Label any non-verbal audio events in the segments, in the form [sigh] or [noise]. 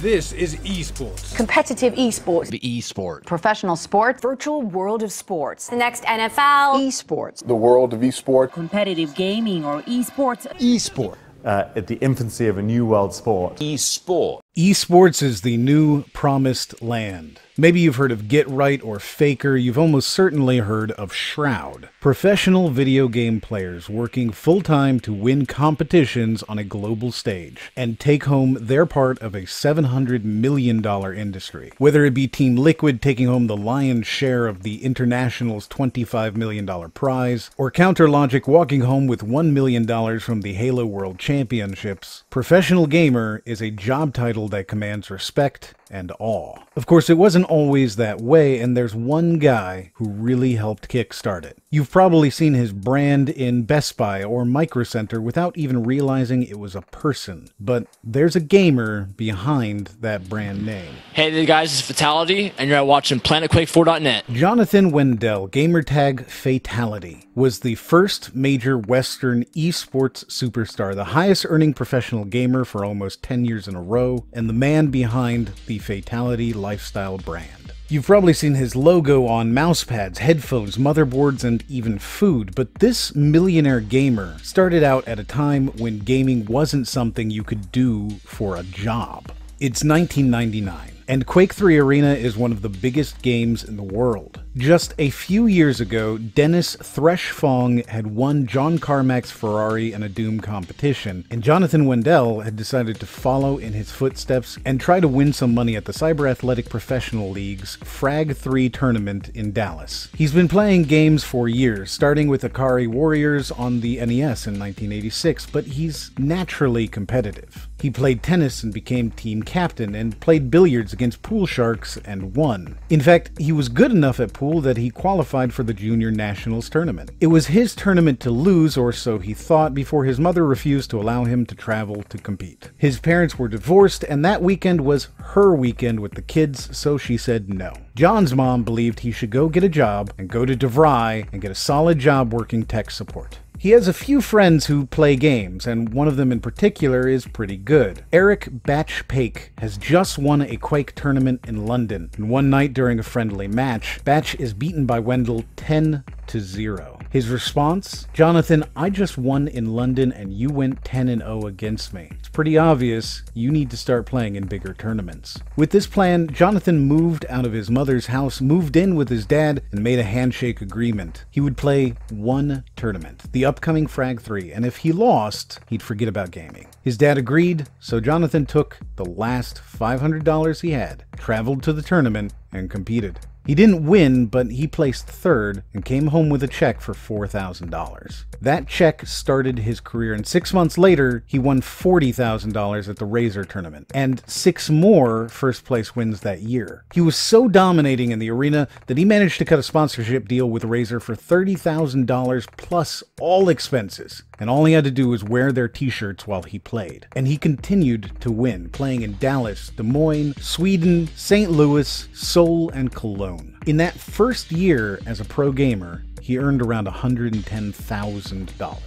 This is esports. Competitive esports. The esport. Professional sport. Virtual world of sports. The next NFL. Esports. The world of esport. Competitive gaming or esports. Esport. Uh, at the infancy of a new world sport. Esport. Esports is the new promised land. Maybe you've heard of Get Right or Faker, you've almost certainly heard of Shroud. Professional video game players working full time to win competitions on a global stage and take home their part of a $700 million industry. Whether it be Team Liquid taking home the lion's share of the International's $25 million prize, or Counter Logic walking home with $1 million from the Halo World Championships, Professional Gamer is a job title that commands respect and awe. Of course, it wasn't always that way, and there's one guy who really helped kickstart it. You've probably seen his brand in Best Buy or Micro Center without even realizing it was a person, but there's a gamer behind that brand name. Hey there guys, it's Fatality, and you're watching PlanetQuake4.net. Jonathan Wendell, gamertag Fatality, was the first major Western esports superstar, the highest earning professional gamer for almost 10 years in a row, and the man behind the Fatality lifestyle brand. You've probably seen his logo on mousepads, headphones, motherboards, and even food, but this millionaire gamer started out at a time when gaming wasn't something you could do for a job. It's 1999 and Quake 3 Arena is one of the biggest games in the world. Just a few years ago, Dennis Thresh Fong had won John Carmack's Ferrari in a Doom competition, and Jonathan Wendell had decided to follow in his footsteps and try to win some money at the Cyber Athletic Professional League's Frag 3 tournament in Dallas. He's been playing games for years, starting with Ikari Warriors on the NES in 1986, but he's naturally competitive. He played tennis and became team captain, and played billiards against pool sharks and won. In fact, he was good enough at pool that he qualified for the Junior Nationals tournament. It was his tournament to lose, or so he thought, before his mother refused to allow him to travel to compete. His parents were divorced, and that weekend was her weekend with the kids, so she said no. John's mom believed he should go get a job and go to DeVry and get a solid job working tech support. He has a few friends who play games, and one of them in particular is pretty good. Eric Batch Pake has just won a Quake tournament in London, and one night during a friendly match, Batch is beaten by Wendell 10 to 0. His response? Jonathan, I just won in London and you went 10 and 0 against me. It's pretty obvious you need to start playing in bigger tournaments. With this plan, Jonathan moved out of his mother's house, moved in with his dad, and made a handshake agreement. He would play one tournament, the upcoming Frag 3, and if he lost, he'd forget about gaming. His dad agreed, so Jonathan took the last $500 he had, traveled to the tournament, and competed. He didn't win, but he placed third and came home with a check for $4,000. That check started his career, and six months later, he won $40,000 at the Razer tournament, and six more first place wins that year. He was so dominating in the arena that he managed to cut a sponsorship deal with Razer for $30,000 plus all expenses and all he had to do was wear their t-shirts while he played. And he continued to win, playing in Dallas, Des Moines, Sweden, St. Louis, Seoul, and Cologne. In that first year as a pro gamer, he earned around $110,000.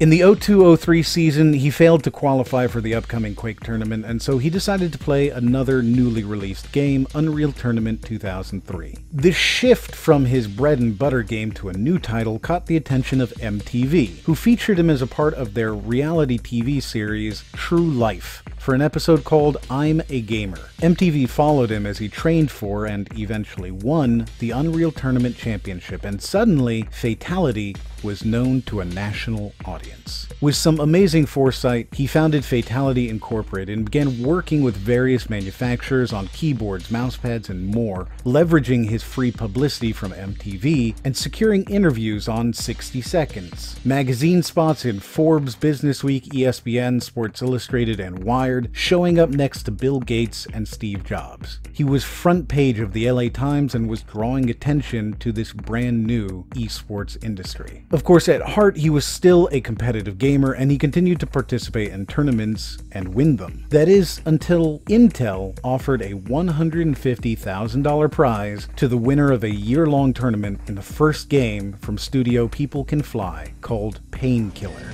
In the 0203 season, he failed to qualify for the upcoming Quake tournament, and so he decided to play another newly released game, Unreal Tournament 2003. This shift from his bread and butter game to a new title caught the attention of MTV, who featured him as a part of their reality TV series True Life for an episode called I'm a Gamer. MTV followed him as he trained for and eventually won the Unreal Tournament Championship, and suddenly Fatality was known to a national audience. With some amazing foresight, he founded Fatality Incorporated and began working with various manufacturers on keyboards, mousepads, and more, leveraging his free publicity from MTV and securing interviews on 60 Seconds, magazine spots in Forbes, Businessweek, ESPN, Sports Illustrated, and Showing up next to Bill Gates and Steve Jobs. He was front page of the LA Times and was drawing attention to this brand new esports industry. Of course, at heart, he was still a competitive gamer and he continued to participate in tournaments and win them. That is, until Intel offered a $150,000 prize to the winner of a year long tournament in the first game from studio People Can Fly called Painkiller.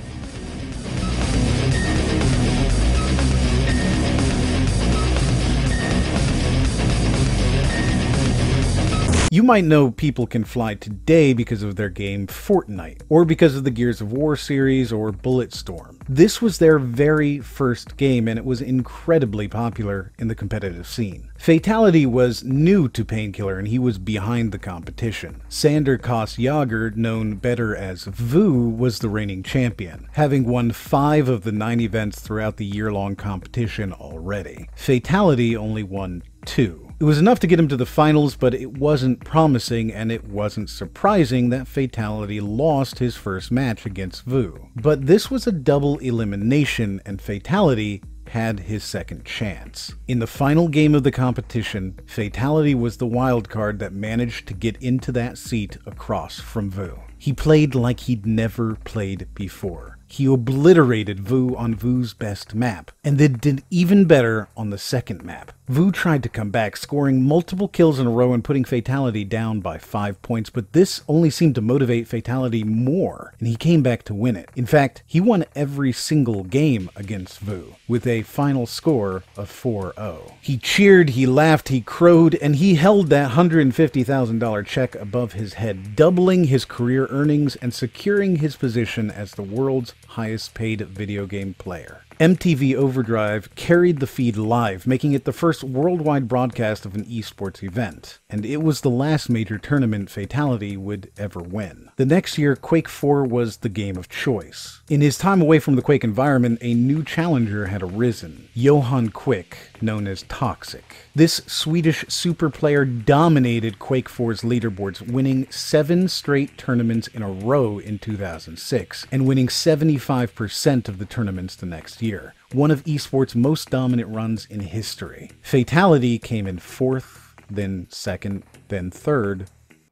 You might know People Can Fly today because of their game Fortnite, or because of the Gears of War series or Bulletstorm. This was their very first game and it was incredibly popular in the competitive scene. Fatality was new to Painkiller and he was behind the competition. Sander Kaasjager, known better as Vo0, was the reigning champion, having won five of the nine events throughout the year-long competition already. Fatality only won two. It was enough to get him to the finals, but it wasn't promising, and it wasn't surprising that Fatality lost his first match against Vo0. But this was a double elimination, and Fatality had his second chance. In the final game of the competition, Fatality was the wild card that managed to get into that seat across from Vo0. He played like he'd never played before. He obliterated Vo0 on Vo0's best map, and then did even better on the second map. Vo0 tried to come back, scoring multiple kills in a row and putting Fatality down by 5 points, but this only seemed to motivate Fatality more, and he came back to win it. In fact, he won every single game against Vo0, with a final score of 4-0. He cheered, he laughed, he crowed, and he held that $150,000 check above his head, doubling his career earnings and securing his position as the world's highest paid video game player. MTV Overdrive carried the feed live, making it the first worldwide broadcast of an esports event, and it was the last major tournament Fatality would ever win. The next year, Quake 4 was the game of choice. In his time away from the Quake environment, a new challenger had arisen, Johan Quick, known as Toxic. This Swedish super player dominated Quake 4's leaderboards, winning seven straight tournaments in a row in 2006, and winning 75% of the tournaments the next year. One of esports' most dominant runs in history. Fatality came in fourth, then second, then third,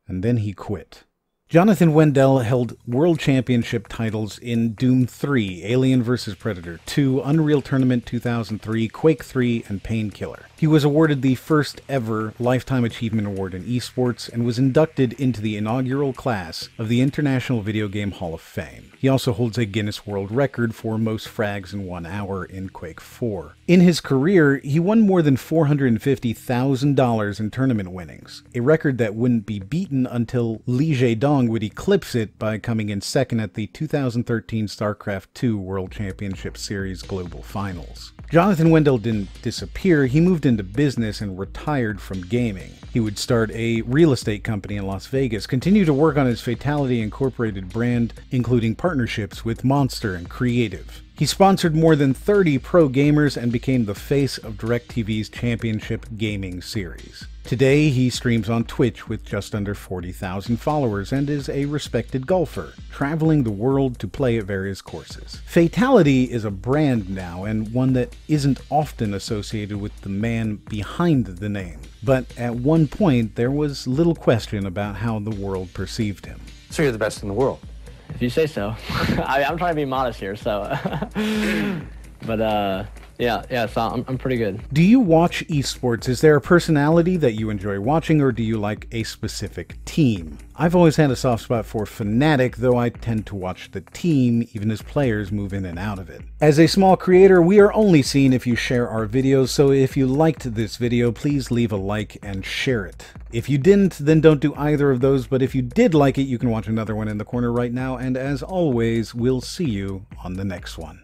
and then he quit. Jonathan Wendell held world championship titles in Doom 3, Alien vs. Predator 2, Unreal Tournament 2003, Quake 3, and Painkiller. He was awarded the first ever Lifetime Achievement Award in esports and was inducted into the inaugural class of the International Video Game Hall of Fame. He also holds a Guinness World Record for most frags in one hour in Quake 4. In his career, he won more than $450,000 in tournament winnings, a record that wouldn't be beaten until Lee Jae-dong would eclipse it by coming in second at the 2013 StarCraft II World Championship Series Global Finals. Jonathan Wendell didn't disappear, he moved into business and retired from gaming. He would start a real estate company in Las Vegas, continue to work on his Fatality Incorporated brand, including partnerships with Monster and Creative. He sponsored more than 30 pro gamers and became the face of DirecTV's Championship Gaming Series. Today, he streams on Twitch with just under 40,000 followers and is a respected golfer, traveling the world to play at various courses. Fatality is a brand now, and one that isn't often associated with the man behind the name. But at one point, there was little question about how the world perceived him. So you're the best in the world. If you say so. [laughs] I, I'm trying to be modest here, so. [laughs] but uh, yeah, yeah. So I'm, I'm pretty good. Do you watch esports? Is there a personality that you enjoy watching, or do you like a specific team? I've always had a soft spot for Fnatic, though I tend to watch the team even as players move in and out of it. As a small creator, we are only seen if you share our videos, so if you liked this video, please leave a like and share it. If you didn't, then don't do either of those, but if you did like it, you can watch another one in the corner right now, and as always, we'll see you on the next one.